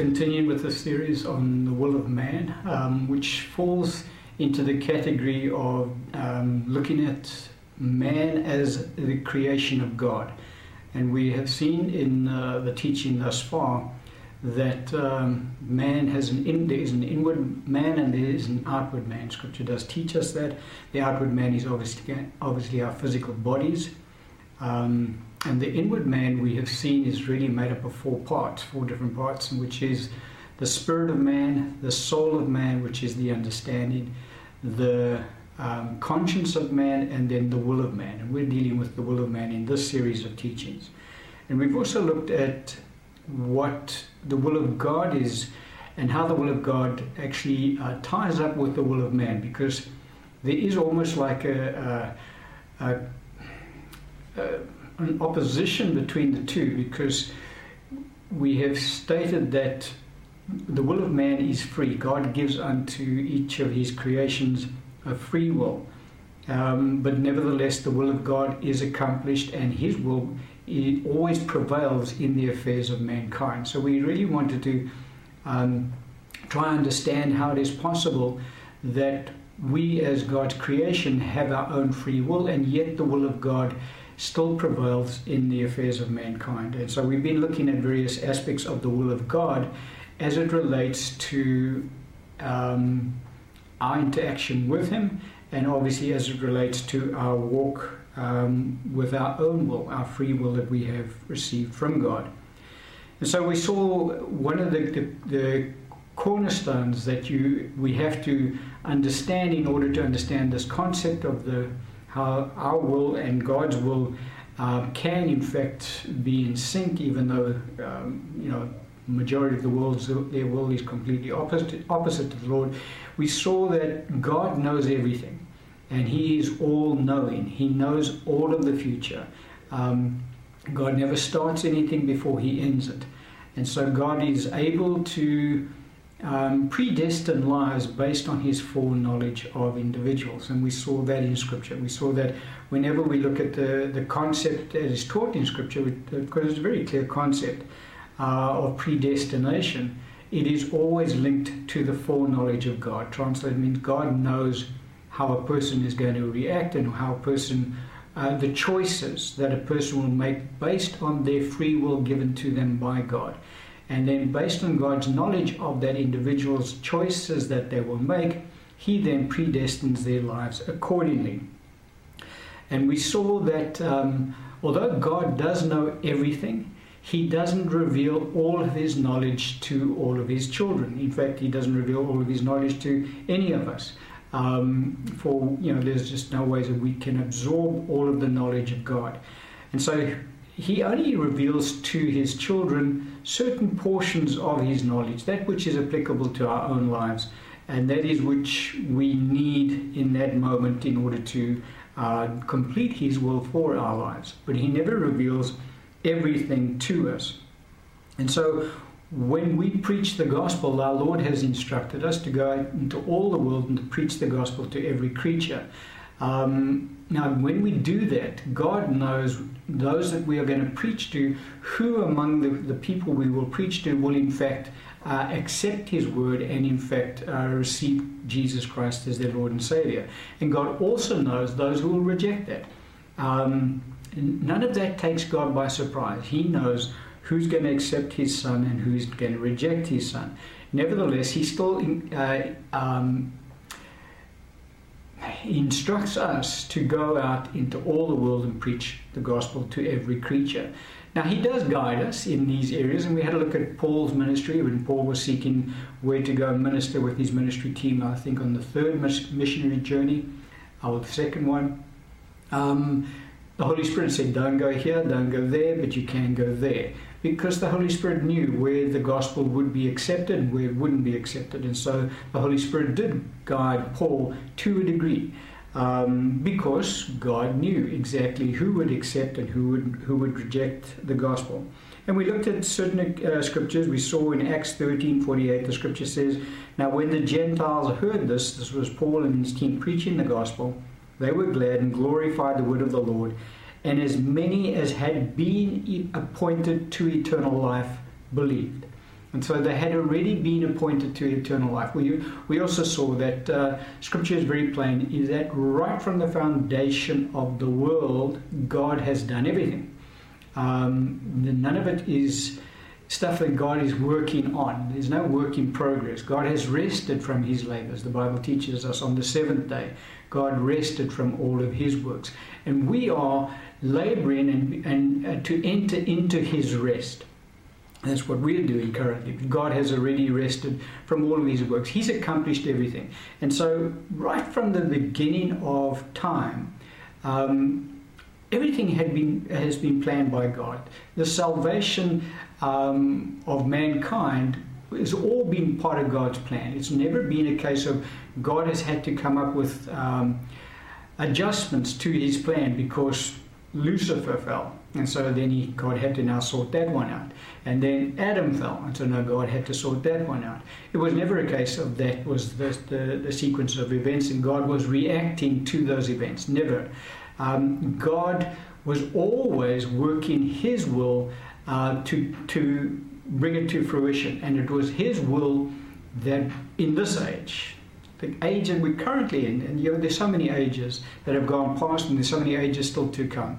continuing with the series on the will of man, um, which falls into the category of um, looking at man as the creation of God. And we have seen in uh, the teaching thus far that um, man has an in, there is an inward man and there is an outward man. Scripture does teach us that the outward man is obviously obviously our physical bodies, um, and the inward man we have seen is really made up of four parts, four different parts, which is the spirit of man, the soul of man, which is the understanding, the um, conscience of man, and then the will of man. And we're dealing with the will of man in this series of teachings. And we've also looked at what the will of God is and how the will of God actually uh, ties up with the will of man because there is almost like a, a, a, a, an opposition between the two because we have stated that the will of man is free. God gives unto each of his creations a free will. Um, but nevertheless, the will of God is accomplished and his will always prevails in the affairs of mankind. So we really wanted to um, try and understand how it is possible that we, as God's creation, have our own free will, and yet the will of God still prevails in the affairs of mankind. And so we've been looking at various aspects of the will of God as it relates to um, our interaction with Him, and obviously as it relates to our walk um, with our own will, our free will that we have received from God. And so we saw one of the, the, the cornerstones that you we have to understand in order to understand this concept of the how our will and God's will um, can in fact be in sync, even though um, you know majority of the world's their will is completely opposite opposite to the Lord. We saw that God knows everything and He is all knowing. He knows all of the future. Um, God never starts anything before He ends it. And so God is able to um, predestine lives based on His foreknowledge of individuals. And we saw that in Scripture. We saw that whenever we look at the, the concept that is taught in Scripture, because it's a very clear concept uh, of predestination, it is always linked to the foreknowledge of God. Translated means God knows how a person is going to react and how a person, uh, the choices that a person will make based on their free will given to them by God. And then, based on God's knowledge of that individual's choices that they will make, He then predestines their lives accordingly. And we saw that um, although God does know everything, He doesn't reveal all of His knowledge to all of His children. In fact, He doesn't reveal all of His knowledge to any of us. Um, for you know, there's just no ways that we can absorb all of the knowledge of God, and so He only reveals to His children certain portions of His knowledge, that which is applicable to our own lives, and that is which we need in that moment in order to uh, complete His will for our lives. But He never reveals everything to us, and so when we preach the gospel, our Lord has instructed us to go into all the world and to preach the gospel to every creature. Um, now, when we do that, God knows those that we are going to preach to, who among the, the people we will preach to will, in fact, uh, accept His word and, in fact, uh, receive Jesus Christ as their Lord and Savior. And God also knows those who will reject that. Um, none of that takes God by surprise. He knows who's going to accept his son and who's going to reject his son. Nevertheless, he still uh, um, instructs us to go out into all the world and preach the gospel to every creature. Now, he does guide us in these areas, and we had a look at Paul's ministry when Paul was seeking where to go minister with his ministry team, I think on the third missionary journey, or the second one. Um, the Holy Spirit said, Don't go here, don't go there, but you can go there because the Holy Spirit knew where the gospel would be accepted and where it wouldn't be accepted. And so the Holy Spirit did guide Paul to a degree. Um, because God knew exactly who would accept and who would who would reject the gospel. And we looked at certain uh, scriptures. We saw in Acts 13:48 the scripture says, "Now when the Gentiles heard this, this was Paul and his team preaching the gospel, they were glad and glorified the word of the Lord, and as many as had been appointed to eternal life believed. And so they had already been appointed to eternal life. We, we also saw that uh, Scripture is very plain, is that right from the foundation of the world, God has done everything. Um, none of it is stuff that God is working on. There's no work in progress. God has rested from his labors. The Bible teaches us on the seventh day, God rested from all of his works. And we are laboring and, and uh, to enter into his rest. That's what we're doing currently. God has already rested from all of his works. He's accomplished everything. And so, right from the beginning of time, um, everything had been, has been planned by God. The salvation um, of mankind has all been part of God's plan. It's never been a case of God has had to come up with um, adjustments to his plan because Lucifer fell. And so then he, God had to now sort that one out. And then Adam fell, and so now God had to sort that one out. It was never a case of that was the, the, the sequence of events, and God was reacting to those events. Never. Um, God was always working His will uh, to, to bring it to fruition, and it was His will that in this age, the age that we're currently in, and you know, there's so many ages that have gone past, and there's so many ages still to come.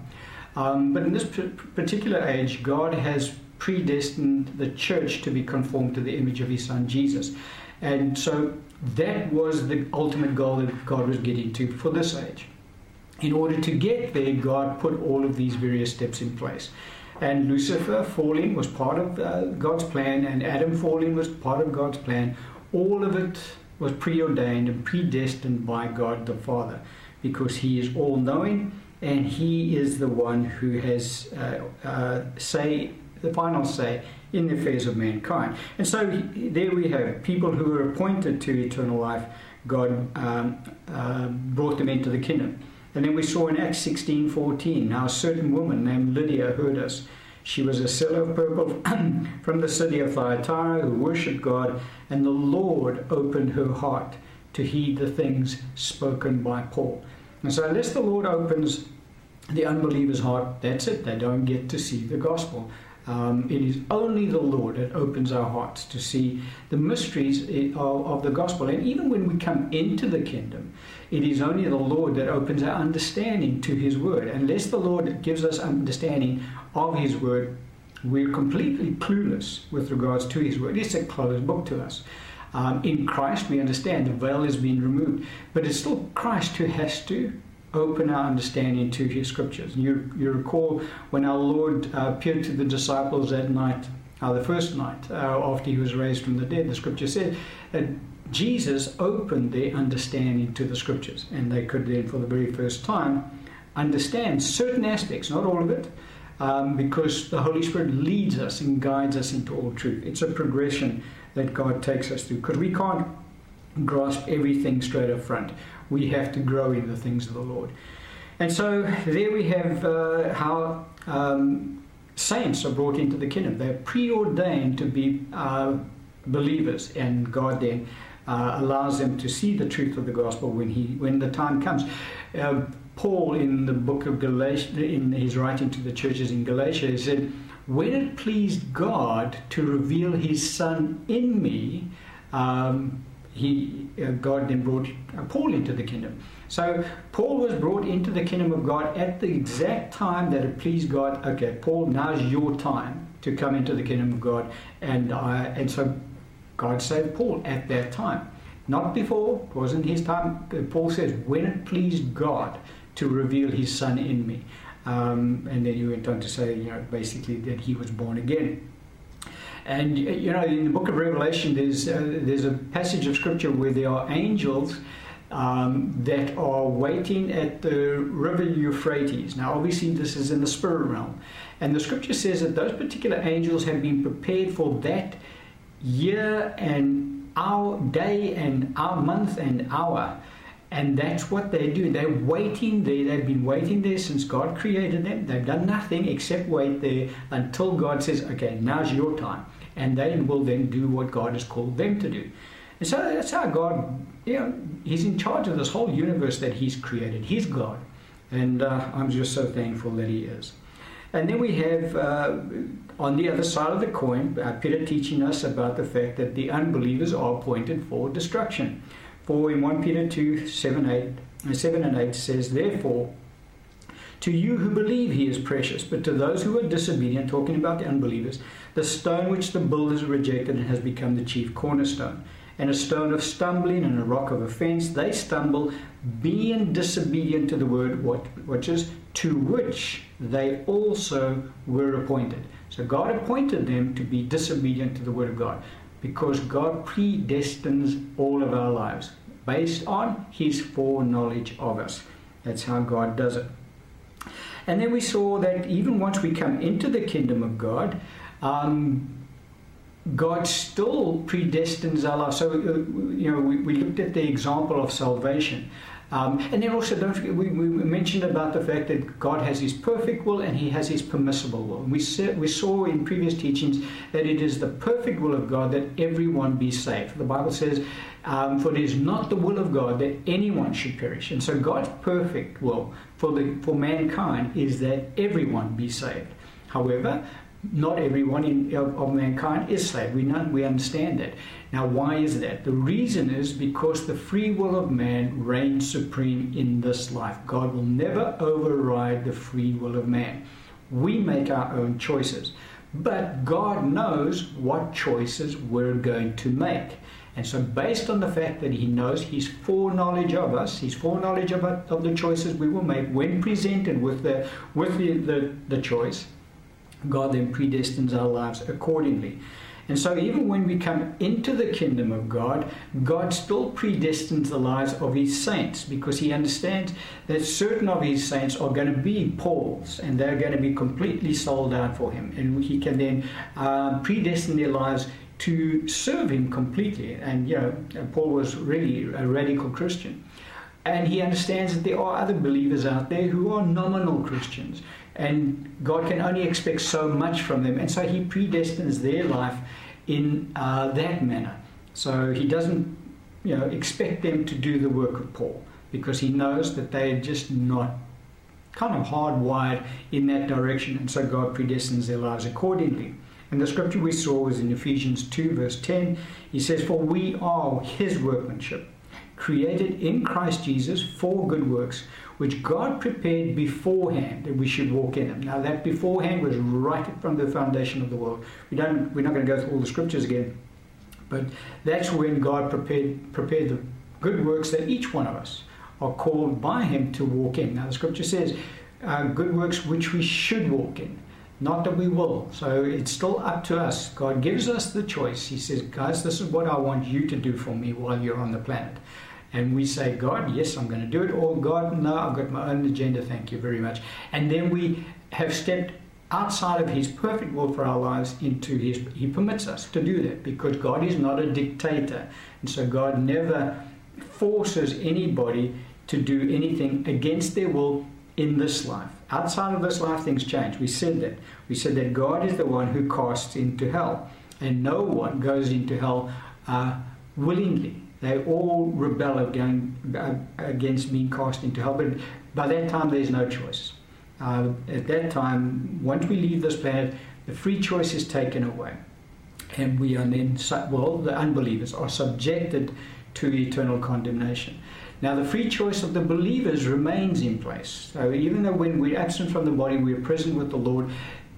Um, but in this particular age, God has predestined the church to be conformed to the image of His Son Jesus. And so that was the ultimate goal that God was getting to for this age. In order to get there, God put all of these various steps in place. And Lucifer falling was part of uh, God's plan, and Adam falling was part of God's plan. All of it was preordained and predestined by God the Father because He is all knowing and He is the one who has uh, uh, say the final say in the affairs of mankind. And so there we have people who were appointed to eternal life. God um, uh, brought them into the kingdom. And then we saw in Acts 16 14, now a certain woman named Lydia heard us. She was a seller of purple from the city of Thyatira who worshipped God, and the Lord opened her heart to heed the things spoken by Paul. And so, unless the Lord opens the unbeliever's heart, that's it. They don't get to see the gospel. Um, it is only the Lord that opens our hearts to see the mysteries of, of, the gospel. And even when we come into the kingdom, it is only the Lord that opens our understanding to His word. Unless the Lord gives us understanding of His word, we're completely clueless with regards to His word. It's a closed book to us. Um, in Christ, we understand the veil has been removed, but it's still Christ who has to open our understanding to His scriptures. You, you recall when our Lord uh, appeared to the disciples that night, uh, the first night uh, after He was raised from the dead, the scripture said that Jesus opened their understanding to the scriptures, and they could then, for the very first time, understand certain aspects, not all of it, um, because the Holy Spirit leads us and guides us into all truth. It's a progression that God takes us through because we can't grasp everything straight up front. We have to grow in the things of the Lord. And so there we have uh, how um, saints are brought into the kingdom. They're preordained to be uh, believers, and God then uh, allows them to see the truth of the gospel when he when the time comes. Uh, Paul, in the book of Galatia, in his writing to the churches in Galatia, he said, "When it pleased God to reveal His Son in me." Um, he uh, God then brought uh, Paul into the kingdom. So Paul was brought into the kingdom of God at the exact time that it pleased God. Okay, Paul, now's your time to come into the kingdom of God, and uh, and so God saved Paul at that time, not before. It wasn't his time. Paul says, when it pleased God to reveal His Son in me, um, and then he went on to say, you know, basically that he was born again. And you know, in the book of Revelation, there's uh, there's a passage of scripture where there are angels um, that are waiting at the river Euphrates. Now, obviously, this is in the spirit realm, and the scripture says that those particular angels have been prepared for that year and our day and our month and hour. And that's what they do. They're waiting there. They've been waiting there since God created them. They've done nothing except wait there until God says, okay, now's your time. And they will then do what God has called them to do. And so that's how God, you know, He's in charge of this whole universe that He's created. He's God. And uh, I'm just so thankful that He is. And then we have uh, on the other side of the coin, uh, Peter teaching us about the fact that the unbelievers are appointed for destruction. For in 1 Peter 2 7, 8, uh, 7 and 8 says, Therefore, to you who believe he is precious, but to those who are disobedient, talking about the unbelievers, the stone which the builders rejected has become the chief cornerstone, and a stone of stumbling and a rock of offense. They stumble, being disobedient to the word, which is to which they also were appointed. So God appointed them to be disobedient to the word of God because God predestines all of our lives based on his foreknowledge of us. That's how God does it. And then we saw that even once we come into the kingdom of God, um, God still predestines lives. So, uh, you know, we, we looked at the example of salvation. Um, and then also, don't forget, we, we, mentioned about the fact that God has His perfect will and He has His permissible will. We, we saw in previous teachings that it is the perfect will of God that everyone be saved. The Bible says, um, For it is not the will of God that anyone should perish. And so, God's perfect will for, the, for mankind is that everyone be saved. However, not everyone in, of, of, mankind is saved. We, know, we understand that. Now, why is that? The reason is because the free will of man reigns supreme in this life. God will never override the free will of man. We make our own choices. But God knows what choices we're going to make. And so, based on the fact that He knows His foreknowledge of us, His foreknowledge of, of the choices we will make when presented with the, with the, the, the choice, God then predestines our lives accordingly. And so, even when we come into the kingdom of God, God still predestines the lives of His saints because He understands that certain of His saints are going to be Paul's and they're going to be completely sold out for Him. And He can then um, predestine their lives to serve Him completely. And, you know, Paul was really a radical Christian. And he understands that there are other believers out there who are nominal Christians and God can only expect so much from them. And so He predestines their life in uh, that manner. So He doesn't, you know, expect them to do the work of Paul because He knows that they're just not kind of hardwired in that direction, and so God predestines their lives accordingly. And the scripture we saw was in Ephesians 2, verse 10. He says, For we are His workmanship, created in Christ Jesus for good works which God prepared beforehand that we should walk in them. Now, that beforehand was right from the foundation of the world. We don't, we're not going to go through all the scriptures again, but that's when God prepared, prepared the good works that each one of us are called by Him to walk in. Now, the scripture says, uh, good works which we should walk in, not that we will. So it's still up to us. God gives us the choice. He says, guys, this is what I want you to do for me while you're on the planet and we say, God, yes, I'm going to do it, or God, no, I've got my own agenda, thank you very much. And then we have stepped outside of His perfect will for our lives into His, He permits us to do that because God is not a dictator. And so God never forces anybody to do anything against their will in this life. Outside of this life, things change. We said that. We said that God is the one who casts into hell, and no one goes into hell uh, willingly. They all rebel against being cast into hell. But by that time, there's no choice. Uh, at that time, once we leave this planet, the free choice is taken away. And we are then, well, the unbelievers are subjected to eternal condemnation. Now, the free choice of the believers remains in place. So, even though when we're absent from the body, we're present with the Lord,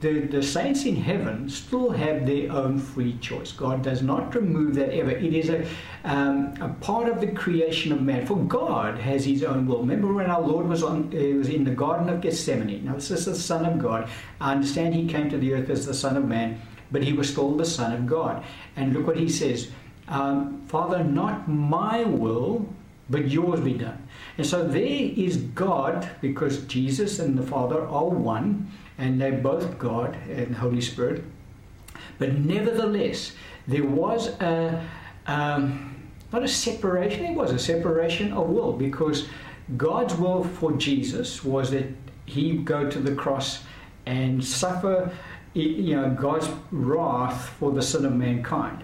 the, the saints in heaven still have their own free choice. God does not remove that ever. It is a, um, a part of the creation of man. For God has his own will. Remember when our Lord was, on, uh, was in the Garden of Gethsemane? Now, this is the Son of God. I understand he came to the earth as the Son of Man, but he was still the Son of God. And look what he says um, Father, not my will, but yours be done. And so there is God, because Jesus and the Father are one and they're both God and Holy Spirit. But nevertheless, there was a um, not a separation. It was a separation of will because God's will for Jesus was that he go to the cross and suffer, you know, God's wrath for the sin of mankind.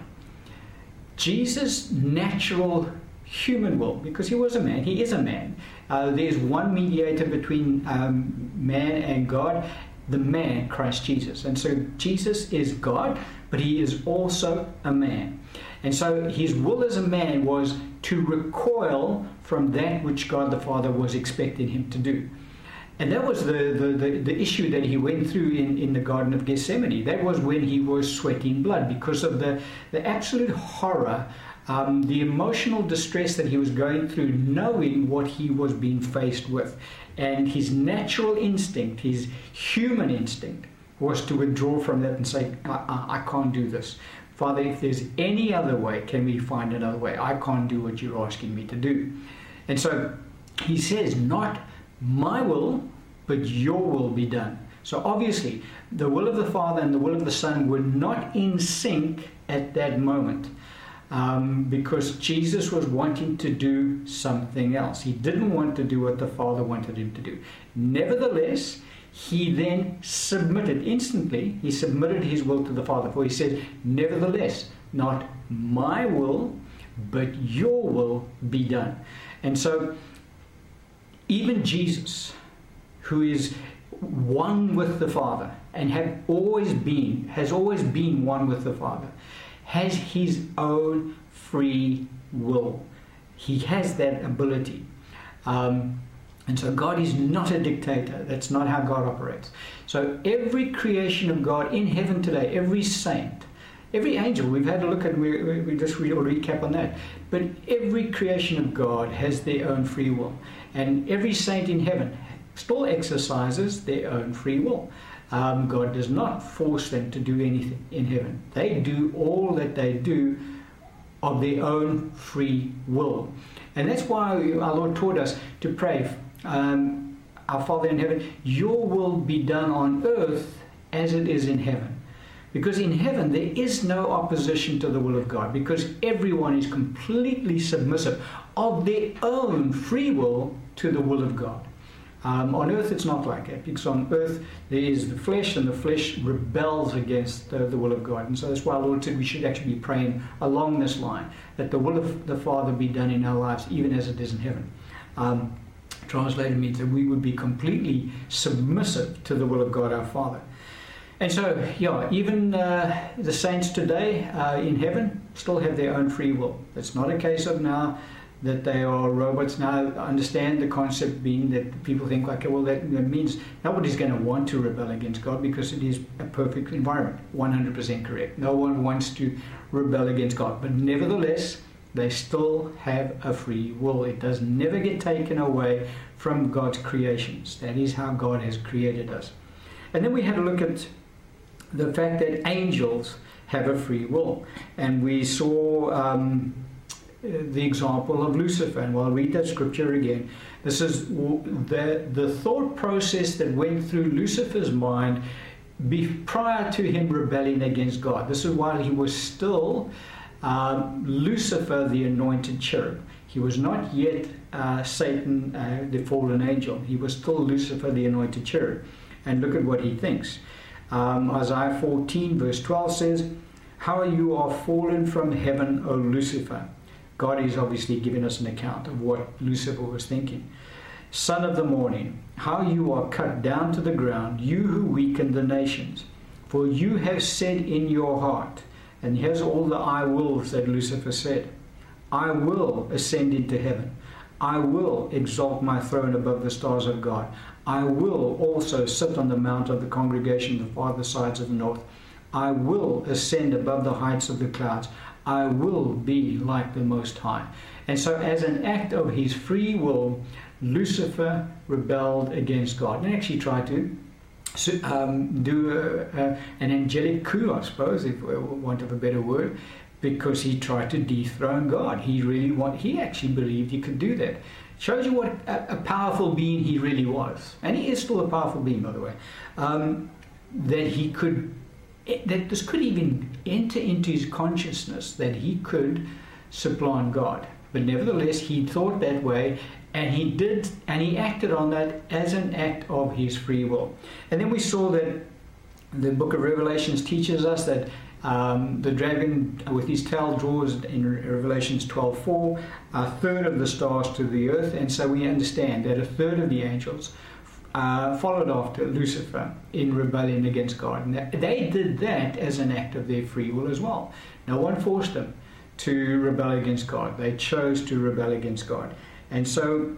Jesus' natural human will, because he was a man, he is a man. Uh, there's one mediator between um, man and God, the man Christ Jesus. And so Jesus is God, but he is also a man. And so his will as a man was to recoil from that which God the Father was expecting him to do. And that was the, the, the, the, issue that he went through in, in the Garden of Gethsemane. That was when he was sweating blood because of the, the absolute horror, um, the emotional distress that he was going through, knowing what he was being faced with. And his natural instinct, his human instinct, was to withdraw from that and say, I, I, I can't do this. Father, if there's any other way, can we find another way? I can't do what you're asking me to do. And so he says, Not my will, but your will be done. So obviously, the will of the Father and the will of the Son were not in sync at that moment. Um, because Jesus was wanting to do something else. He didn't want to do what the Father wanted him to do. Nevertheless, he then submitted instantly, he submitted his will to the Father. For he said, Nevertheless, not my will, but your will be done. And so even Jesus, who is one with the Father and have always been, has always been one with the Father, has his own free will. He has that ability. Um, and so God is not a dictator. That's not how God operates. So every creation of God in heaven today, every saint, every angel, we've had a look at, we, we just read a recap on that. But every creation of God has their own free will. And every saint in heaven still exercises their own free will. Um, God does not force them to do anything in heaven. They do all that they do of their own free will. And that's why our Lord taught us to pray, um, Our Father in heaven, your will be done on earth as it is in heaven. Because in heaven there is no opposition to the will of God, because everyone is completely submissive of their own free will to the will of God. Um, on earth, it's not like that because on earth there is the flesh, and the flesh rebels against the, the, will of God. And so that's why Lord said we should actually be praying along this line that the will of the Father be done in our lives, even as it is in heaven. Um, translated means that we would be completely submissive to the will of God our Father. And so, yeah, even uh, the saints today uh, in heaven still have their own free will. It's not a case of now that they are robots. Now, understand the concept being that people think, okay, well, that, that means nobody's going to want to rebel against God because it is a perfect environment. 100% correct. No one wants to rebel against God. But nevertheless, they still have a free will. It does never get taken away from God's creations. That is how God has created us. And then we had a look at the fact that angels have a free will. And we saw. Um, the example of Lucifer. And we'll read that scripture again. This is the, the thought process that went through Lucifer's mind be, prior to him rebelling against God. This is while he was still um, Lucifer, the anointed cherub. He was not yet uh, Satan, uh, the fallen angel. He was still Lucifer, the anointed cherub. And look at what he thinks. Um, Isaiah 14, verse 12 says, How you are fallen from heaven, O Lucifer God is obviously giving us an account of what Lucifer was thinking. Son of the morning, how you are cut down to the ground, you who weaken the nations. For you have said in your heart, and here's all the I wills that Lucifer said I will ascend into heaven. I will exalt my throne above the stars of God. I will also sit on the mount of the congregation the farther sides of the north. I will ascend above the heights of the clouds. I will be like the Most High. And so, as an act of his free will, Lucifer rebelled against God and actually tried to um, do a, a, an angelic coup, I suppose, if want of a better word, because he tried to dethrone God. He really want, he actually believed he could do that. Shows you what a, a powerful being he really was, and he is still a powerful being, by the way. Um, that he could that this could even enter into his consciousness that he could supplant God. But nevertheless, he thought that way and he did and he acted on that as an act of his free will. And then we saw that the book of Revelations teaches us that um, the dragon with his tail draws in Revelations 12:4 a third of the stars to the earth, and so we understand that a third of the angels uh, followed after Lucifer in rebellion against God. And they did that as an act of their free will as well. No one forced them to rebel against God, they chose to rebel against God. And so,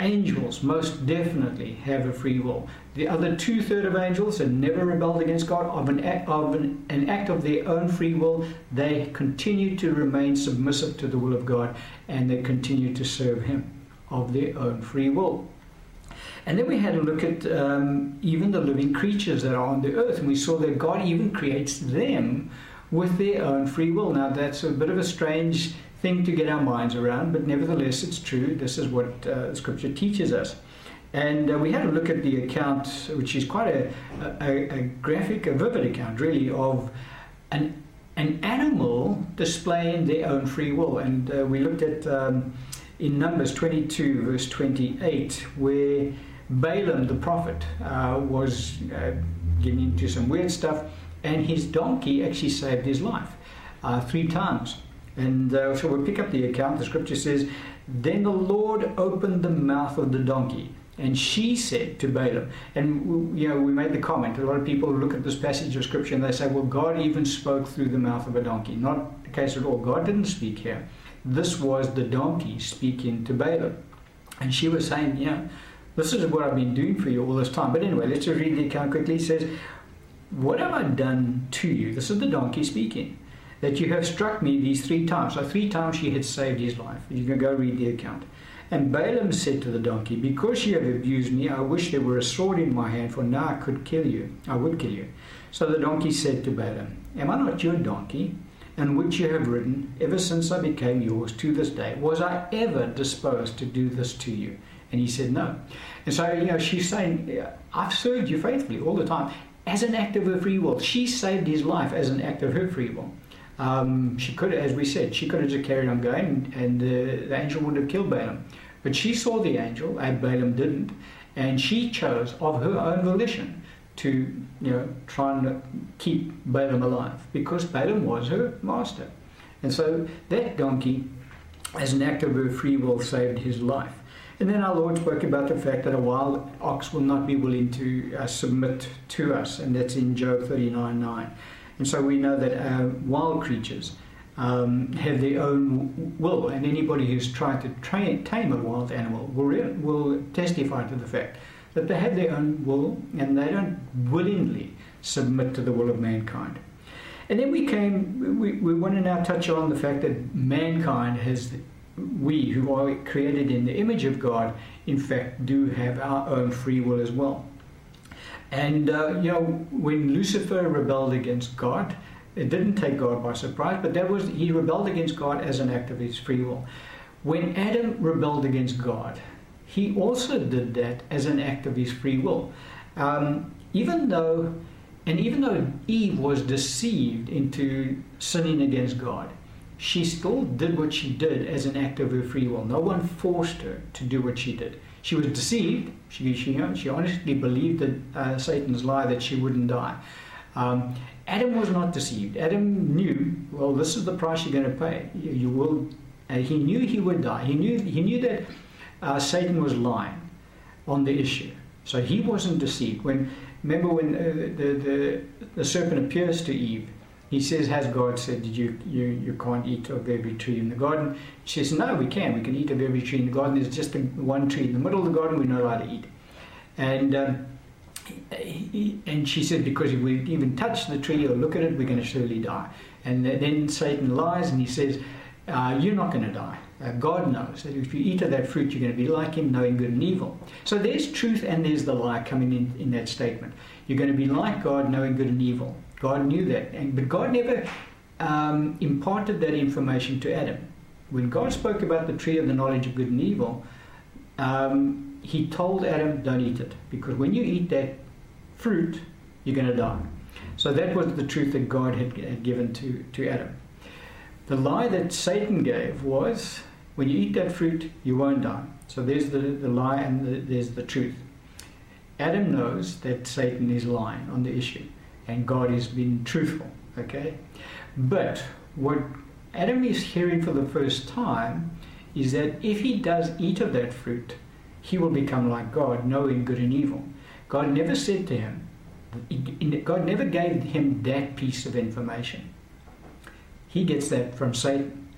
angels most definitely have a free will. The other two thirds of angels have never rebelled against God. Of, an act, of an, an act of their own free will, they continue to remain submissive to the will of God and they continue to serve Him of their own free will. And then we had a look at um, even the living creatures that are on the earth, and we saw that God even creates them with their own free will. Now, that's a bit of a strange thing to get our minds around, but nevertheless, it's true. This is what uh, Scripture teaches us. And uh, we had a look at the account, which is quite a, a, a graphic, a vivid account, really, of an, an animal displaying their own free will. And uh, we looked at um, in Numbers 22, verse 28, where Balaam the prophet uh, was uh, getting into some weird stuff, and his donkey actually saved his life uh, three times. And uh, so we pick up the account. The scripture says, Then the Lord opened the mouth of the donkey. And she said to Balaam, and you know, we made the comment. A lot of people look at this passage of scripture and they say, well, God even spoke through the mouth of a donkey. Not the case at all. God didn't speak here. This was the donkey speaking to Balaam. And she was saying, know, this is what I've been doing for you all this time. But anyway, let's just read the account quickly. It says, What have I done to you? This is the donkey speaking. That you have struck me these three times. So, three times she had saved his life. You can go read the account. And Balaam said to the donkey, Because you have abused me, I wish there were a sword in my hand, for now I could kill you. I would kill you. So the donkey said to Balaam, Am I not your donkey, and which you have ridden ever since I became yours to this day? Was I ever disposed to do this to you? And he said, No. And so, you know, she's saying, I've served you faithfully all the time as an act of her free will. She saved his life as an act of her free will. Um, she could, as we said, she could have just carried on going, and, and uh, the angel wouldn't have killed Balaam. But she saw the angel, and Balaam didn't, and she chose of her own volition to, you know, try and keep Balaam alive because Balaam was her master. And so that donkey, as an act of her free will, saved his life. And then our Lord spoke about the fact that a wild ox will not be willing to uh, submit to us, and that's in Job 39 9. And so we know that uh, wild creatures um, have their own will, and anybody who's tried to train, tame a wild animal will, re- will testify to the fact that they have their own will and they don't willingly submit to the will of mankind. And then we came, we, we want to now touch on the fact that mankind has we who are created in the image of God, in fact, do have our own free will as well. And, uh, you know, when Lucifer rebelled against God, it didn't take God by surprise, but that was, he rebelled against God as an act of his free will. When Adam rebelled against God, he also did that as an act of his free will. Um, even though, and even though Eve was deceived into sinning against God, she still did what she did as an act of her free will. No one forced her to do what she did. She was deceived. She, she, she honestly believed that uh, Satan's lie that she wouldn't die. Um, Adam was not deceived. Adam knew, well, this is the price you're going to pay. You, you will. Uh, he knew he would die. He knew he knew that uh, Satan was lying on the issue. So he wasn't deceived. When remember when uh, the, the the serpent appears to Eve he says, Has God said you, you, you can't eat of every tree in the garden? She says, No, we can. We can eat of every tree in the garden. There's just one tree in the middle of the garden we're not allowed to eat. And um, he, and she said, Because if we even touch the tree or look at it, we're going to surely die. And then Satan lies and he says, uh, You're not going to die. Uh, God knows that if you eat of that fruit, you're going to be like Him, knowing good and evil. So there's truth and there's the lie coming in in that statement. You're going to be like God, knowing good and evil. God knew that, and, but God never um, imparted that information to Adam. When God spoke about the tree of the knowledge of good and evil, um, He told Adam, "Don't eat it, because when you eat that fruit, you're going to die." So that was the truth that God had, had given to, to Adam. The lie that Satan gave was, when you eat that fruit, you won't die. So there's the, the lie and the, there's the truth. Adam knows that Satan is lying on the issue and God is being truthful. Okay? But what Adam is hearing for the first time is that if he does eat of that fruit, he will become like God, knowing good and evil. God never said to him, God never gave him that piece of information. He gets that from Satan.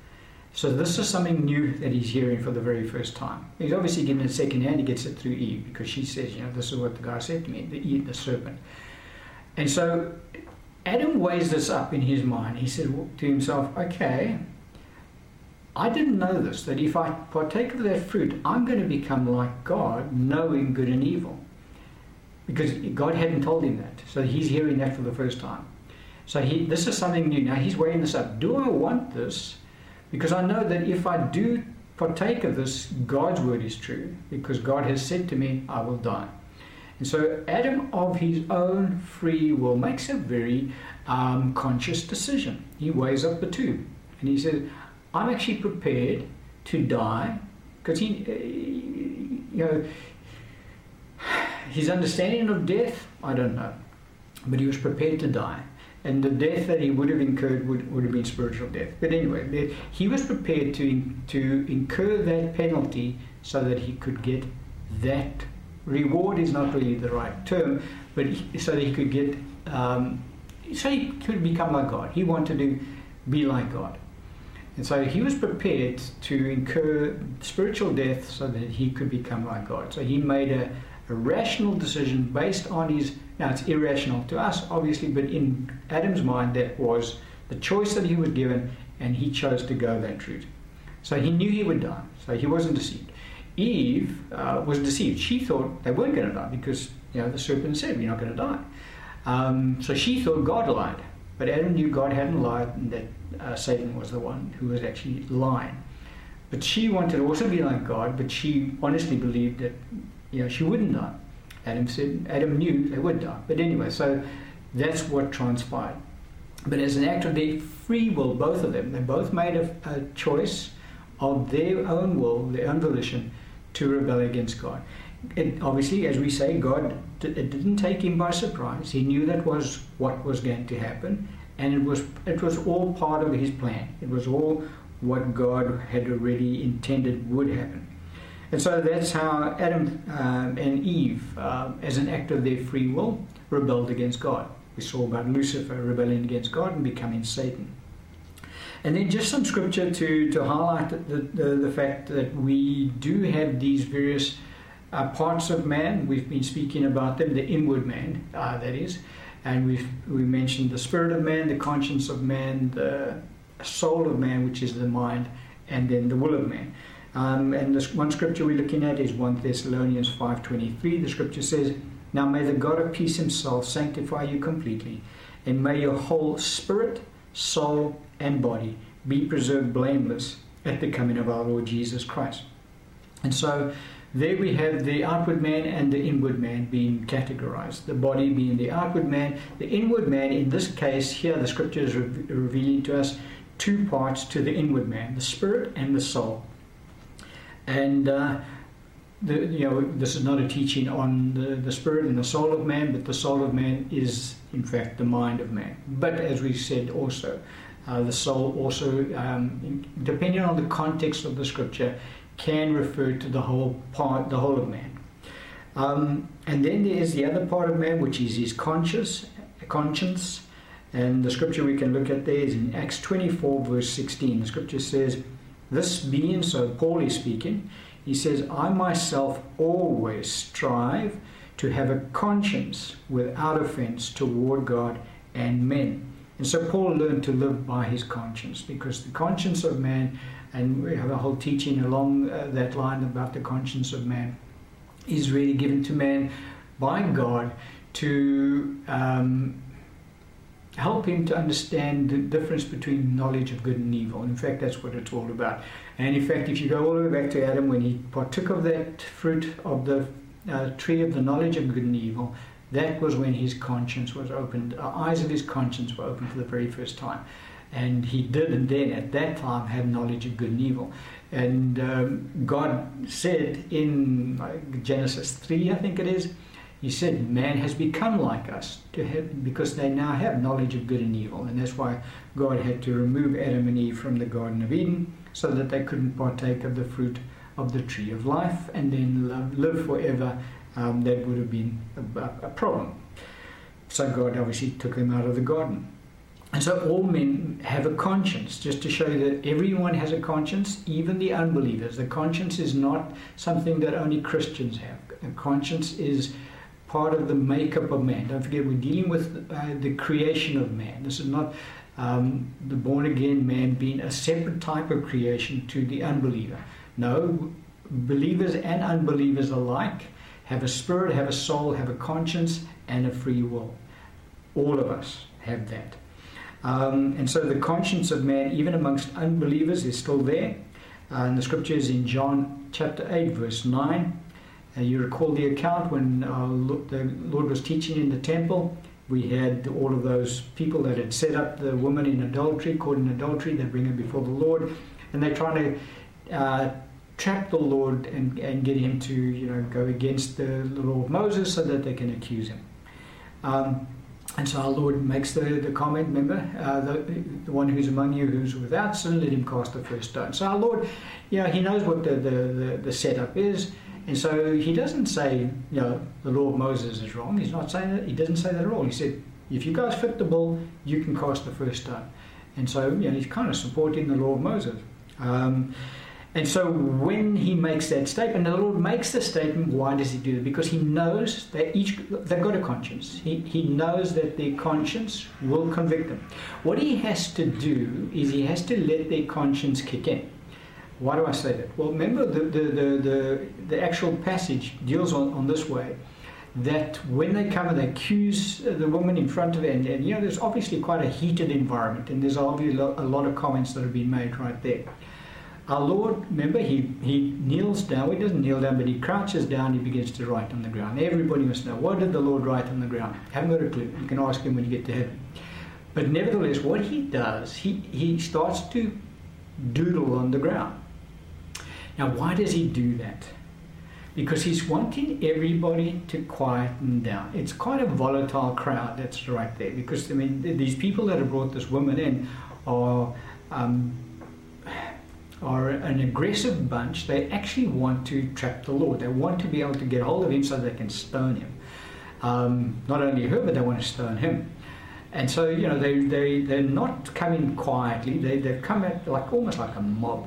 So this is something new that he's hearing for the very first time. He's obviously getting it secondhand. He gets it through Eve because she says, you know, this is what the guy said to me, the the serpent. And so Adam weighs this up in his mind. He said to himself, okay, I didn't know this, that if I partake of that fruit, I'm going to become like God, knowing good and evil. Because God hadn't told him that. So he's hearing that for the first time. So he, this is something new. Now he's weighing this up. Do I want this? Because I know that if I do partake of this, God's word is true. Because God has said to me, I will die. And so Adam, of his own free will, makes a very um, conscious decision. He weighs up the two. And he says, I'm actually prepared to die because he, uh, you know, his understanding of death, I don't know, but he was prepared to die. And the death that he would have incurred would, would have been spiritual death. But anyway, he was prepared to, to incur that penalty so that he could get that reward is not really the right term, but he, so that he could get, um, so he could become like God. He wanted to be like God. And so he was prepared to incur spiritual death so that he could become like God. So he made a, a rational decision based on his. Now it's irrational to us, obviously, but in Adam's mind, that was the choice that he was given, and he chose to go that route. So he knew he would die, so he wasn't deceived. Eve uh, was deceived. She thought they weren't going to die because you know the serpent said, we're not going to die." Um, so she thought God lied. But Adam knew God hadn't lied and that uh, Satan was the one who was actually lying. But she wanted to also be like God, but she honestly believed that you know she wouldn't die. Adam said Adam knew they would die. But anyway, so that's what transpired. But as an act of their free will, both of them, they both made a, a choice of their own will, their own volition, to rebel against God it, obviously, as we say, God it didn't take him by surprise. He knew that was what was going to happen, and it was it was all part of his plan. It was all what God had already intended would happen. And so that's how Adam um, and Eve, uh, as an act of their free will, rebelled against God. We saw about Lucifer rebelling against God and becoming Satan. And then just some scripture to, to highlight the, the, the fact that we do have these various uh, parts of man. We've been speaking about them, the inward man, uh, that is. And we've we mentioned the spirit of man, the conscience of man, the soul of man, which is the mind, and then the will of man. Um, and this one scripture we're looking at is 1 Thessalonians 5.23. The scripture says, Now may the God of peace himself sanctify you completely, and may your whole spirit, soul, and body be preserved blameless at the coming of our Lord Jesus Christ. And so there we have the outward man and the inward man being categorized. The body being the outward man, the inward man, in this case, here the scripture is re- revealing to us two parts to the inward man the spirit and the soul. And uh, the, you know, this is not a teaching on the, the spirit and the soul of man, but the soul of man is, in fact, the mind of man. But as we said also, uh, the soul also, um, depending on the context of the scripture, can refer to the whole part, the whole of man. Um, and then there is the other part of man, which is his conscious, conscience. And the scripture we can look at there is in Acts 24, verse 16. The scripture says, This being, so Paul is speaking, he says, I myself always strive to have a conscience without offense toward God and men. And so Paul learned to live by his conscience because the conscience of man and we have a whole teaching along uh, that line about the conscience of man, is really given to man by God to um, help him to understand the difference between knowledge of good and evil. In fact, that's what it's all about. And in fact, if you go all the way back to Adam, when he partook of that fruit of the uh, tree of the knowledge of good and evil, that was when his conscience was opened, the eyes of his conscience were opened for the very first time and he didn't then at that time have knowledge of good and evil. And um, God said in Genesis 3, I think it is, He said, Man has become like us to have, because they now have knowledge of good and evil. And that's why God had to remove Adam and Eve from the Garden of Eden so that they couldn't partake of the fruit of the tree of life and then live forever, um, that would have been a, a problem. So God obviously took them out of the garden. And so all men have a conscience, just to show you that everyone has a conscience, even the unbelievers. The conscience is not something that only Christians have. A conscience is part of the makeup of man. Don't forget, we're dealing with uh, the creation of man. This is not um, the born again man being a separate type of creation to the unbeliever. No, believers and unbelievers alike have a spirit, have a soul, have a conscience, and a free will. All of us have that. Um, and so the conscience of man, even amongst unbelievers, is still there. Uh, and the scriptures in John chapter 8, verse 9. Uh, you recall the account when uh, the Lord was teaching in the temple. We had all of those people that had set up the woman in adultery, caught in adultery. They bring her before the Lord, and they're trying to uh, trap the Lord and, and get him to, you know, go against the, the law of Moses so that they can accuse him. Um, and so our Lord makes the, the comment, remember, uh, the, the one who's among you who's without sin, let him cast the first stone. So our Lord, know, he knows what the, the, the, the setup is. And so he doesn't say, you know, the law of Moses is wrong. He's not saying that. He doesn't say that at all. He said, if you guys fit the bill, you can cast the first stone. And so, you know, he's kind of supporting the law of Moses. Um, and so when he makes that statement, the Lord makes the statement, why does he do it? Because he knows that each they've got a conscience. He, he knows that their conscience will convict them. What he has to do is he has to let their conscience kick in. Why do I say that? Well, remember the, the, the, the, the actual passage deals on, on this way that when they come and they accuse the woman in front of it, and, and you know, there's obviously quite a heated environment, and there's obviously a lot of comments that have been made right there. Our Lord, remember, he, he kneels down. He doesn't kneel down, but he crouches down. He begins to write on the ground. Everybody must know what did the Lord write on the ground. Haven't got a clue. You can ask him when you get to heaven. But nevertheless, what he does, he, he starts to doodle on the ground. Now, why does he do that? Because he's wanting everybody to quieten down. It's quite a volatile crowd that's right there. Because, I mean, these people that have brought this woman in are. Um, are an aggressive bunch. They actually want to trap the Lord. They want to be able to get hold of him so they can stone him. Um, not only her, but they want to stone him. And so, you know, they, they, they're not coming quietly. They, they've come at like almost like a mob.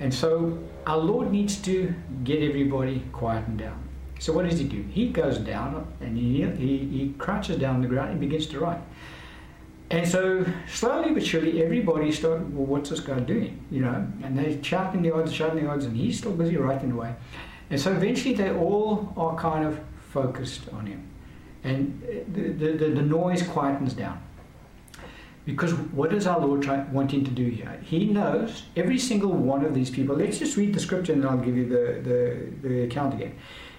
And so our Lord needs to get everybody quietened down. So what does he do? He goes down and he, he, he crouches down on the ground and begins to write. And so slowly but surely everybody started, well, what's this guy doing? You know, and they're shouting the odds, shouting the odds, and he's still busy writing away. And so eventually they all are kind of focused on him. And the, the, the noise quietens down. Because what does our Lord try, wanting to do here? He knows every single one of these people. Let's just read the scripture and I'll give you the, the, the account again.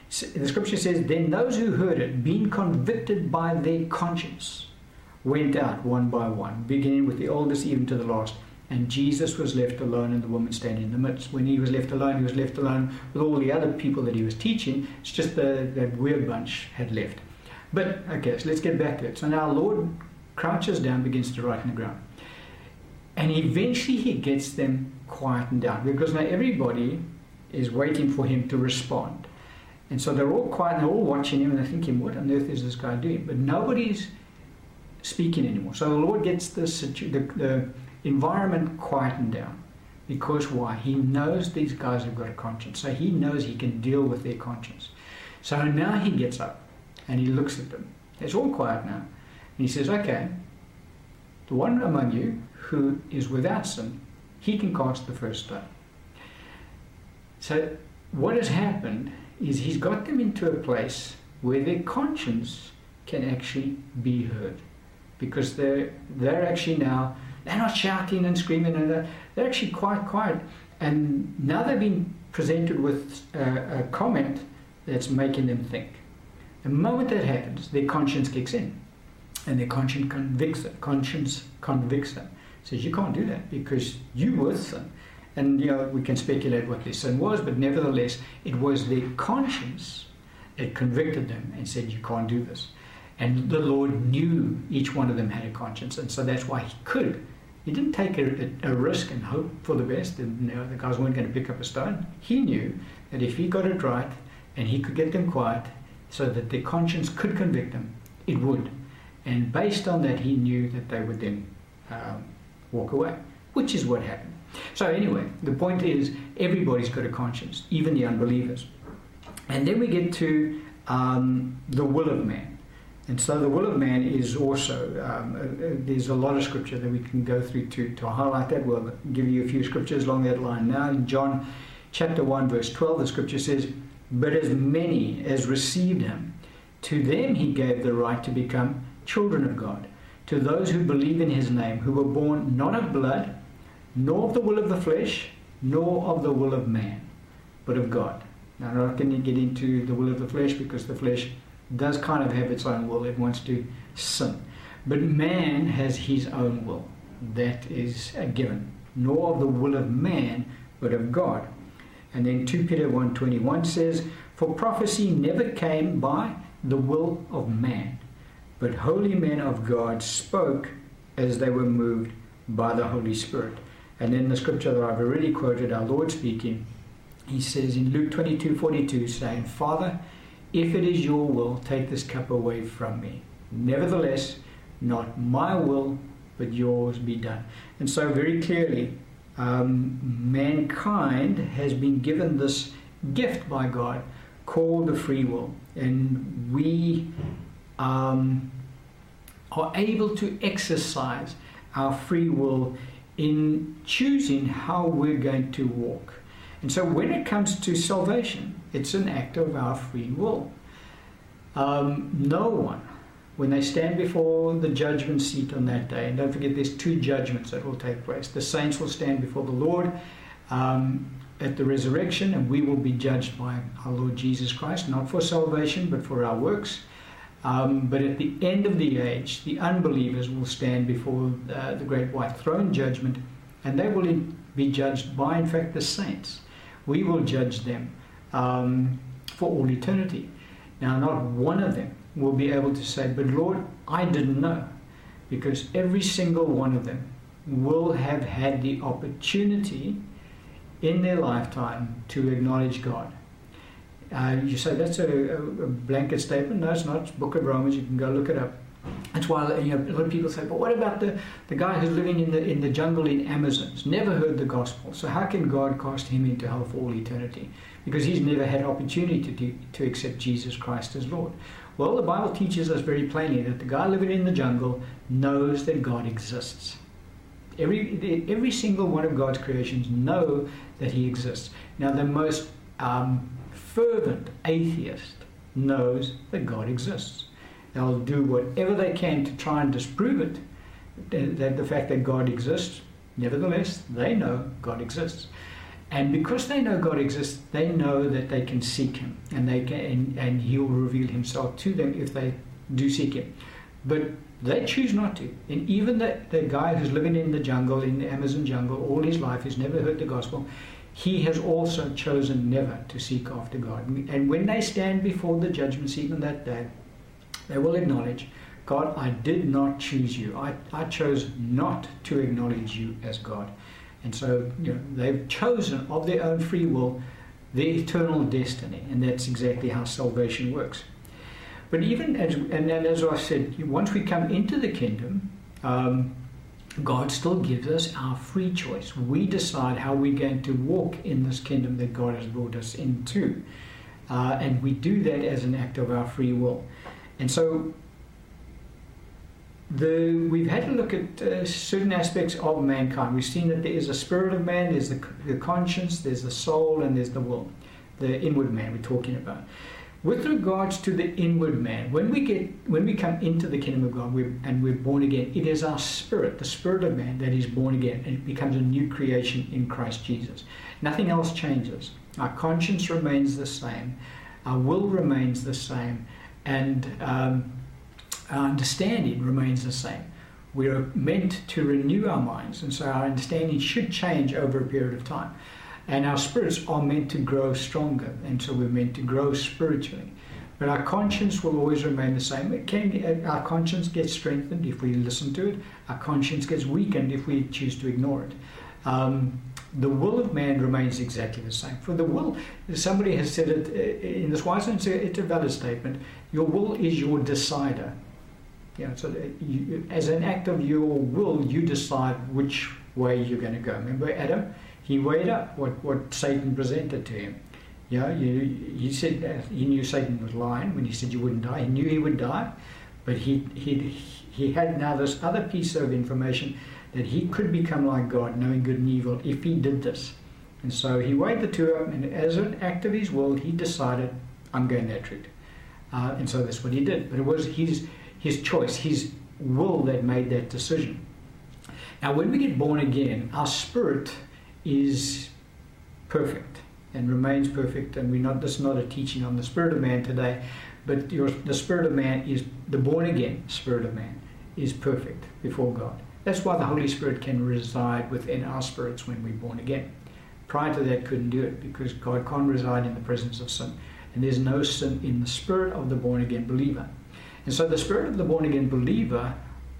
The scripture says, Then those who heard it, being convicted by their conscience, went out one by one, beginning with the oldest even to the last. And Jesus was left alone and the woman standing in the midst. When he was left alone, he was left alone with all the other people that he was teaching. It's just the, that weird bunch had left. But, okay, so let's get back to it. So now Lord crouches down, begins to write in the ground. And eventually he gets them quietened down because now everybody is waiting for him to respond. And so they're all quiet, and they're all watching him and they're thinking, what on earth is this guy doing? But nobody's speaking anymore. So the Lord gets the, the, the environment quietened down. Because why? He knows these guys have got a conscience. So he knows he can deal with their conscience. So now he gets up and he looks at them. It's all quiet now. He says, Okay, the one among you who is without sin, he can cast the first stone. So what has happened is he's got them into a place where their conscience can actually be heard. Because they're they're actually now they're not shouting and screaming and they're, they're actually quite quiet. And now they've been presented with a, a comment that's making them think. The moment that happens their conscience kicks in and their conscience convicts them conscience convicts them says you can't do that because you were sin and you know we can speculate what their sin was but nevertheless it was their conscience that convicted them and said you can't do this and the Lord knew each one of them had a conscience, and so that's why He could He didn't take a, a, a risk and hope for the best, and you know, the guys weren't going to pick up a stone. He knew that if he got it right and he could get them quiet so that their conscience could convict them, it would. And based on that, he knew that they would then um, walk away, which is what happened. So, anyway, the point is everybody's got a conscience, even the unbelievers. And then we get to um, the will of man. And so the will of man is also, um, uh, there's a lot of scripture that we can go through to, to highlight that. We'll give you a few scriptures along that line now. In John chapter 1, verse 12, the scripture says, But as many as received him, to them he gave the right to become children of God, to those who believe in his name, who were born not of blood, nor of the will of the flesh, nor of the will of man, but of God. Now, I'm not going to get into the will of the flesh because the flesh does kind of have its own will. It wants to sin. But man has his own will. That is a given. Nor of the will of man, but of God. And then 2 Peter 1.21 says, For prophecy never came by the will of man, but holy men of God spoke as they were moved by the Holy Spirit. And in the scripture that I've already quoted, our Lord speaking, he says in Luke 22 42, saying, Father, if it is your will, take this cup away from me. Nevertheless, not my will, but yours be done. And so, very clearly, um, mankind has been given this gift by God called the free will. And we um, are able to exercise our free will in choosing how we're going to walk. And so when it comes to salvation, it's an act of our free will. Um, no one, when they stand before the judgment seat on that day, and don't forget there's two judgments that will take place. The saints will stand before the Lord um, at the resurrection, and we will be judged by our Lord Jesus Christ, not for salvation, but for our works. Um, but at the end of the age, the unbelievers will stand before uh, the great white throne judgment, and they will be judged by, in fact, the saints. We will judge them um, for all eternity. Now, not one of them will be able to say, But Lord, I didn't know. Because every single one of them will have had the opportunity in their lifetime to acknowledge God. Uh, you say that's a, a, blanket statement. No, it's not. It's Book of Romans. You can go look it up. That's why you know, a lot of people say, but what about the, the guy who's living in the, in the jungle in Amazons, never heard the gospel? So how can God cast him into hell for all eternity? Because he's never had opportunity to, do, to accept Jesus Christ as Lord. Well, the Bible teaches us very plainly that the guy living in the jungle knows that God exists. Every, every single one of God's creations know that he exists. Now, the most um, fervent atheist knows that God exists. They'll do whatever they can to try and disprove it, that the fact that God exists. Nevertheless, they know God exists. And because they know God exists, they know that they can seek Him, and they can, and, and He will reveal Himself to them if they do seek Him. But they choose not to. And even the, the guy who's living in the jungle, in the Amazon jungle, all his life, has never heard the gospel, he has also chosen never to seek after God. And when they stand before the judgment seat on that day, they will acknowledge, God, I did not choose you. I, I chose not to acknowledge you as God. And so you know, they've chosen of their own free will their eternal destiny. And that's exactly how salvation works. But even as, and as I said, once we come into the kingdom, um, God still gives us our free choice. We decide how we're going to walk in this kingdom that God has brought us into. Uh, and we do that as an act of our free will. And so the, we've had to look at uh, certain aspects of mankind. We've seen that there is a spirit of man, there's the, the conscience, there's the soul, and there's the will, the inward man we're talking about. With regards to the inward man, when we get when we come into the kingdom of God we're, and we're born again, it is our spirit, the spirit of man, that is born again and it becomes a new creation in Christ Jesus. Nothing else changes. Our conscience remains the same, our will remains the same, and um, our understanding remains the same. We are meant to renew our minds, and so our understanding should change over a period of time. And our spirits are meant to grow stronger, and so we're meant to grow spiritually. But our conscience will always remain the same. It can, our conscience gets strengthened if we listen to it. Our conscience gets weakened if we choose to ignore it. Um, the will of man remains exactly the same. For the will, somebody has said it uh, in this wise, and it's a valid statement. Your will is your decider. Know, so you, as an act of your will, you decide which way you're going to go. Remember Adam? He weighed up what, what Satan presented to him. Yeah, you, he said he knew Satan was lying when he said you wouldn't die. He knew he would die, but he, he, he had now this other piece of information that he could become like God, knowing good and evil, if he did this. And so he weighed the two up, and as an act of his will, he decided, I'm going that route. Uh, and so that's what he did. But it was his, his choice, his will that made that decision. Now, when we get born again, our spirit is perfect and remains perfect. And we're not, this is not a teaching on the spirit of man today, but your, the spirit of man is, the born again spirit of man is perfect before God. That's why the Holy Spirit can reside within our spirits when we're born again. Prior to that, couldn't do it because God can't reside in the presence of sin. And there's no sin in the spirit of the born again believer. And so the spirit of the born again believer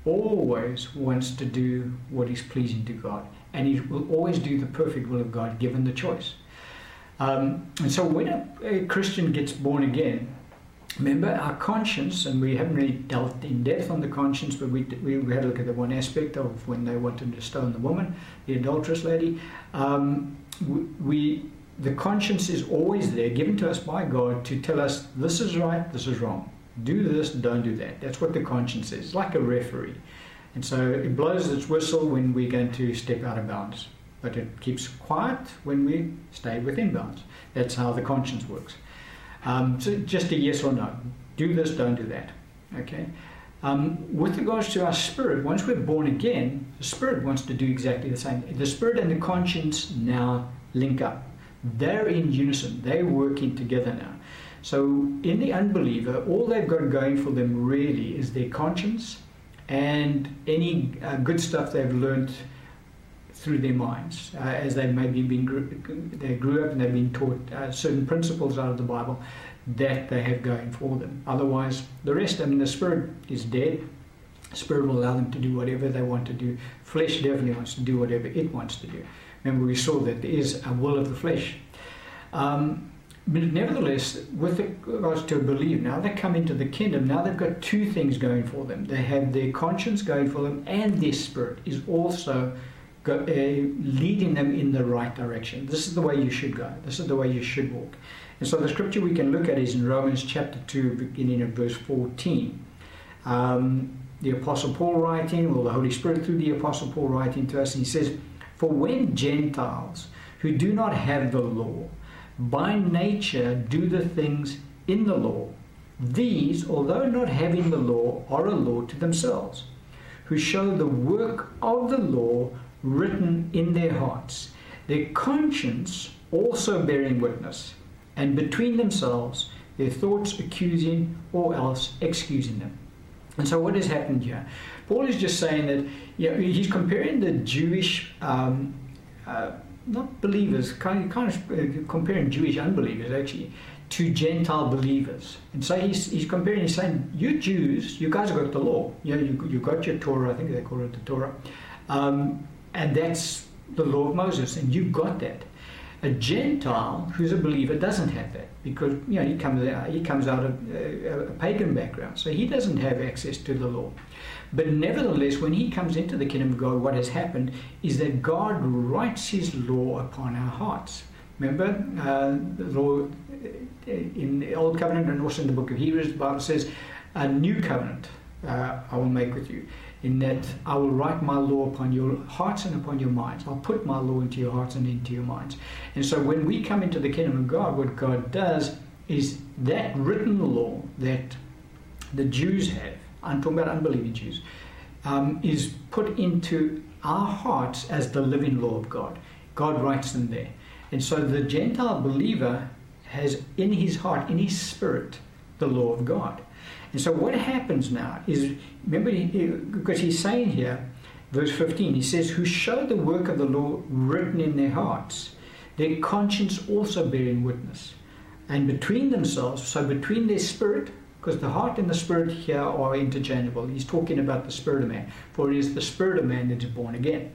always wants to do what is pleasing to God. And he will always do the perfect will of God given the choice. Um, and so when a, a Christian gets born again, remember our conscience, and we haven't really dealt in depth on the conscience, but we, we, had a look at the one aspect of when they wanted to stone the woman, the adulterous lady. Um, we, the conscience is always there, given to us by God to tell us this is right, this is wrong. Do this, don't do that. That's what the conscience is, like a referee. And so it blows its whistle when we're going to step out of bounds, but it keeps quiet when we stay within bounds. That's how the conscience works. Um, so just a yes or no. Do this, don't do that. Okay? Um, with regards to our spirit, once we're born again, the spirit wants to do exactly the same. The spirit and the conscience now link up. They're in unison, they're working together now. So, in the unbeliever, all they've got going for them really is their conscience and any uh, good stuff they've learned through their minds uh, as they maybe been they grew up and they've been taught uh, certain principles out of the Bible that they have going for them. Otherwise, the rest, I mean, the spirit is dead. Spirit will allow them to do whatever they want to do. Flesh definitely wants to do whatever it wants to do. Remember, we saw that there is a will of the flesh. Um, nevertheless, with regards to a believer, now they come into the kingdom, now they've got two things going for them. They have their conscience going for them, and their spirit is also go, uh, leading them in the right direction. This is the way you should go. This is the way you should walk. And so the scripture we can look at is in Romans chapter 2, beginning at verse 14. Um, the Apostle Paul writing, or the Holy Spirit through the Apostle Paul writing to us, and he says, For when Gentiles who do not have the law, by nature do the things in the law, these, although not having the law, are a law to themselves, who show the work of the law written in their hearts, their conscience also bearing witness, and between themselves their thoughts accusing or else excusing them. And so, what has happened here? Paul is just saying that you know, he's comparing the Jewish, um, uh, not believers, kind kind of uh, comparing Jewish unbelievers actually to Gentile believers. And so he's, he's comparing, he's saying, You Jews, you guys have got the law. You know, you, you got your Torah, I think they call it the Torah. Um, and that's the law of Moses, and you've got that. A Gentile who's a believer doesn't have that because you know he comes out, he comes out of a, a pagan background, so he doesn't have access to the law. But nevertheless, when he comes into the kingdom of God, what has happened is that God writes His law upon our hearts. Remember, uh, the law uh, in the Old Covenant and also in the book of Hebrews, the Bible says, "A new covenant uh, I will make with you." In that I will write my law upon your hearts and upon your minds. I'll put my law into your hearts and into your minds. And so when we come into the kingdom of God, what God does is that written law that the Jews have, I'm talking about unbelieving Jews, um, is put into our hearts as the living law of God. God writes them there. And so the Gentile believer has in his heart, in his spirit, the law of God. And so what happens now is, remember, because he's saying here, verse 15, he says, Who show the work of the law written in their hearts, their conscience also bearing witness. And between themselves, so between their spirit, because the heart and the spirit here are interchangeable. He's talking about the spirit of man, for it is the spirit of man that is born again.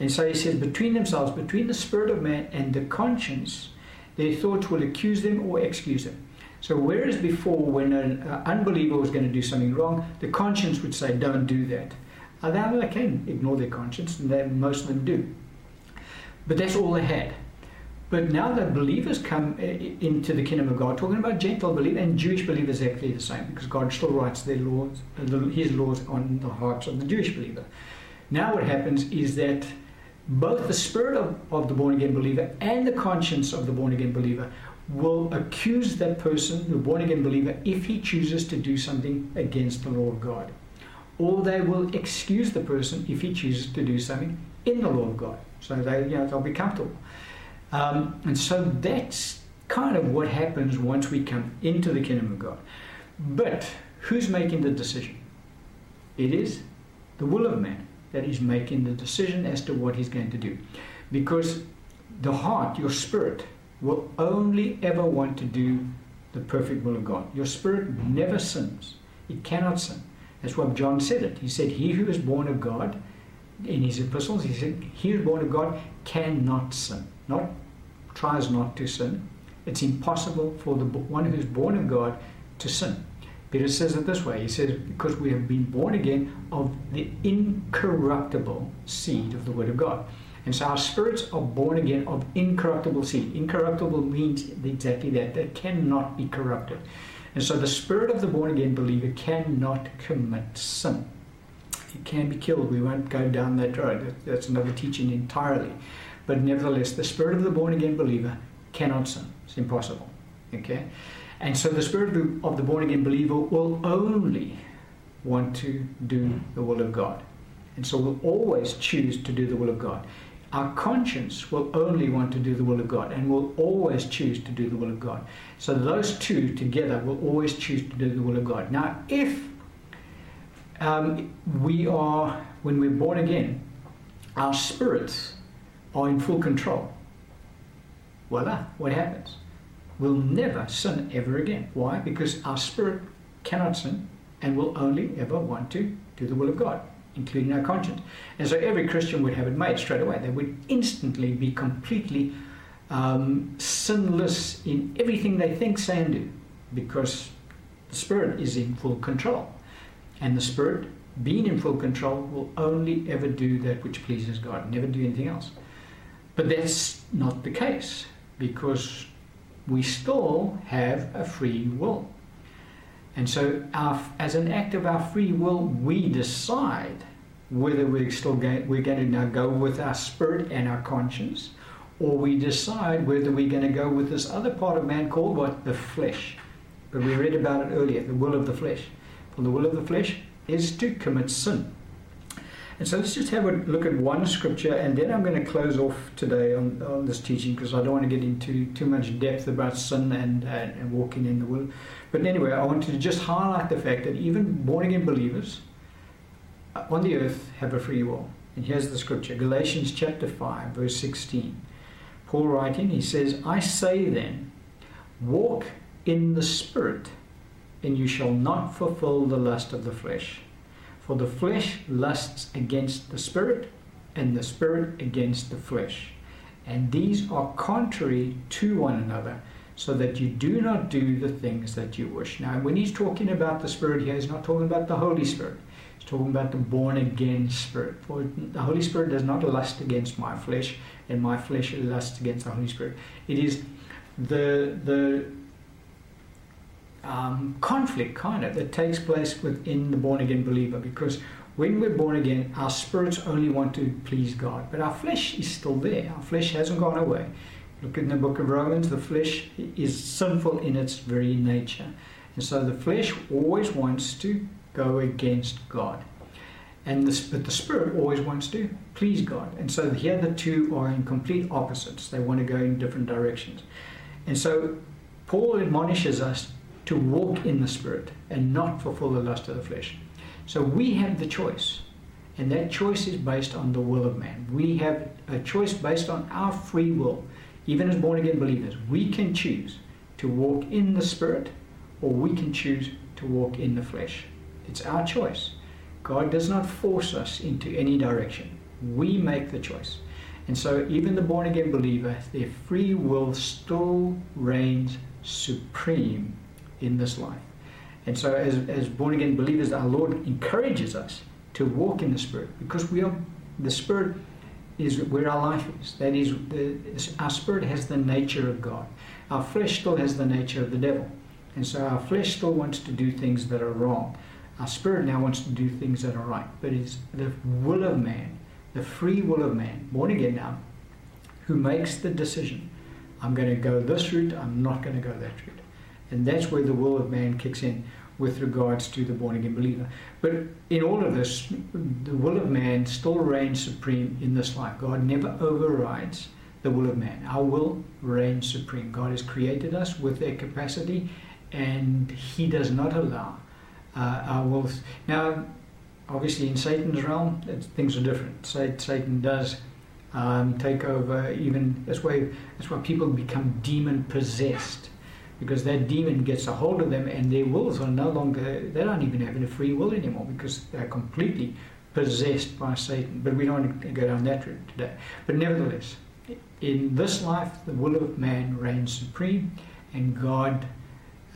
And so he says, between themselves, between the spirit of man and the conscience, their thoughts will accuse them or excuse them. So, whereas before, when an uh, unbeliever was going to do something wrong, the conscience would say, Don't do that. Now they can ignore their conscience, and they, most of them do. But that's all they had. But now that believers come uh, into the kingdom of God, talking about Gentile believers and Jewish believers exactly the same, because God still writes their laws, His laws on the hearts of the Jewish believer. Now what happens is that both the spirit of, of the born again believer and the conscience of the born again believer will accuse that person, the born again believer, if he chooses to do something against the law of God. Or they will excuse the person if he chooses to do something in the law of God. So they, you know, they'll be comfortable. Um, and so that's kind of what happens once we come into the kingdom of God. But who's making the decision? It is the will of man that is making the decision as to what he's going to do. Because the heart, your spirit, will only ever want to do the perfect will of God. Your spirit never sins, it cannot sin. That's what John said it. He said, He who is born of God, in his epistles, he said, He who is born of God cannot sin. Not tries not to sin. It's impossible for the one who is born of God to sin. Peter says it this way He says, Because we have been born again of the incorruptible seed of the Word of God. And so our spirits are born again of incorruptible seed. Incorruptible means exactly that, that cannot be corrupted. And so the spirit of the born again believer cannot commit sin. It can be killed. We won't go down that road. That's another teaching entirely. But nevertheless, the spirit of the born again believer cannot sin. It's impossible. Okay? And so the spirit of the born again believer will only want to do the will of God. And so will always choose to do the will of God. Our conscience will only want to do the will of God and will always choose to do the will of God. So those two together will always choose to do the will of God. Now, if um, we are, when we're born again, our spirits are in full control, voila, what happens? We'll never sin ever again. Why? Because our spirit cannot sin and will only ever want to do the will of God including our conscience. And so every Christian would have it made straight away. They would instantly be completely um, sinless in everything they think, say, and do, because the Spirit is in full control. And the Spirit, being in full control, will only ever do that which pleases God, never do anything else. But that's not the case, because we still have a free will. And so, our, as an act of our free will, we decide whether we're still going, we're going to now go with our spirit and our conscience, or we decide whether we're going to go with this other part of man called what? The flesh. But we read about it earlier, the will of the flesh. For the will of the flesh is to commit sin. And so let's just have a look at one scripture, and then I'm going to close off today on, on this teaching because I don't want to get into too much depth about sin and, and, and walking in the will. But anyway, I wanted to just highlight the fact that even born again believers uh, on the earth have a free will. And here's the scripture Galatians chapter 5, verse 16. Paul writing, he says, I say then, walk in the Spirit, and you shall not fulfill the lust of the flesh. For the flesh lusts against the spirit, and the spirit against the flesh. And these are contrary to one another, so that you do not do the things that you wish. Now, when he's talking about the Spirit here, he's not talking about the Holy Spirit. He's talking about the born again Spirit. For the Holy Spirit does not lust against my flesh, and my flesh lusts against the Holy Spirit. It is the the um, conflict kind of that takes place within the born again believer because when we're born again, our spirits only want to please God, but our flesh is still there. Our flesh hasn't gone away. Look in the book of Romans, the flesh is sinful in its very nature. And so the flesh always wants to go against God. And the, but the spirit always wants to please God. And so here the two are in complete opposites. They want to go in different directions. And so Paul admonishes us to walk in the Spirit and not fulfill the lust of the flesh. So we have the choice, and that choice is based on the will of man. We have a choice based on our free will. Even as born again believers, we can choose to walk in the Spirit, or we can choose to walk in the flesh. It's our choice. God does not force us into any direction. We make the choice. And so, even the born again believer, their free will still reigns supreme in this life. And so, as, as born again believers, our Lord encourages us to walk in the Spirit because we are the Spirit is where our life is. That is, the, our spirit has the nature of God. Our flesh still has the nature of the devil. And so our flesh still wants to do things that are wrong. Our spirit now wants to do things that are right. But it's the will of man, the free will of man, born again now, who makes the decision I'm going to go this route, I'm not going to go that route. And that's where the will of man kicks in with regards to the born again believer. But in all of this, the will of man still reigns supreme in this life. God never overrides the will of man. Our will reigns supreme. God has created us with that capacity, and He does not allow uh, our wills. Now, obviously, in Satan's realm, things are different. Satan does. Um, take over even that's why that's why people become demon possessed because that demon gets a hold of them and their wills are no longer, they don't even have a free will anymore because they're completely possessed by Satan. But we don't want to go down that route today. But nevertheless, in this life, the will of man reigns supreme and God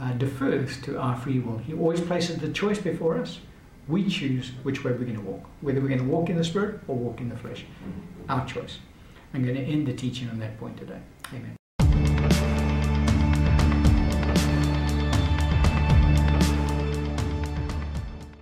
uh, defers to our free will. He always places the choice before us. We choose which way we're going to walk, whether we're going to walk in the spirit or walk in the flesh. Our choice. I'm going to end the teaching on that point today. Amen.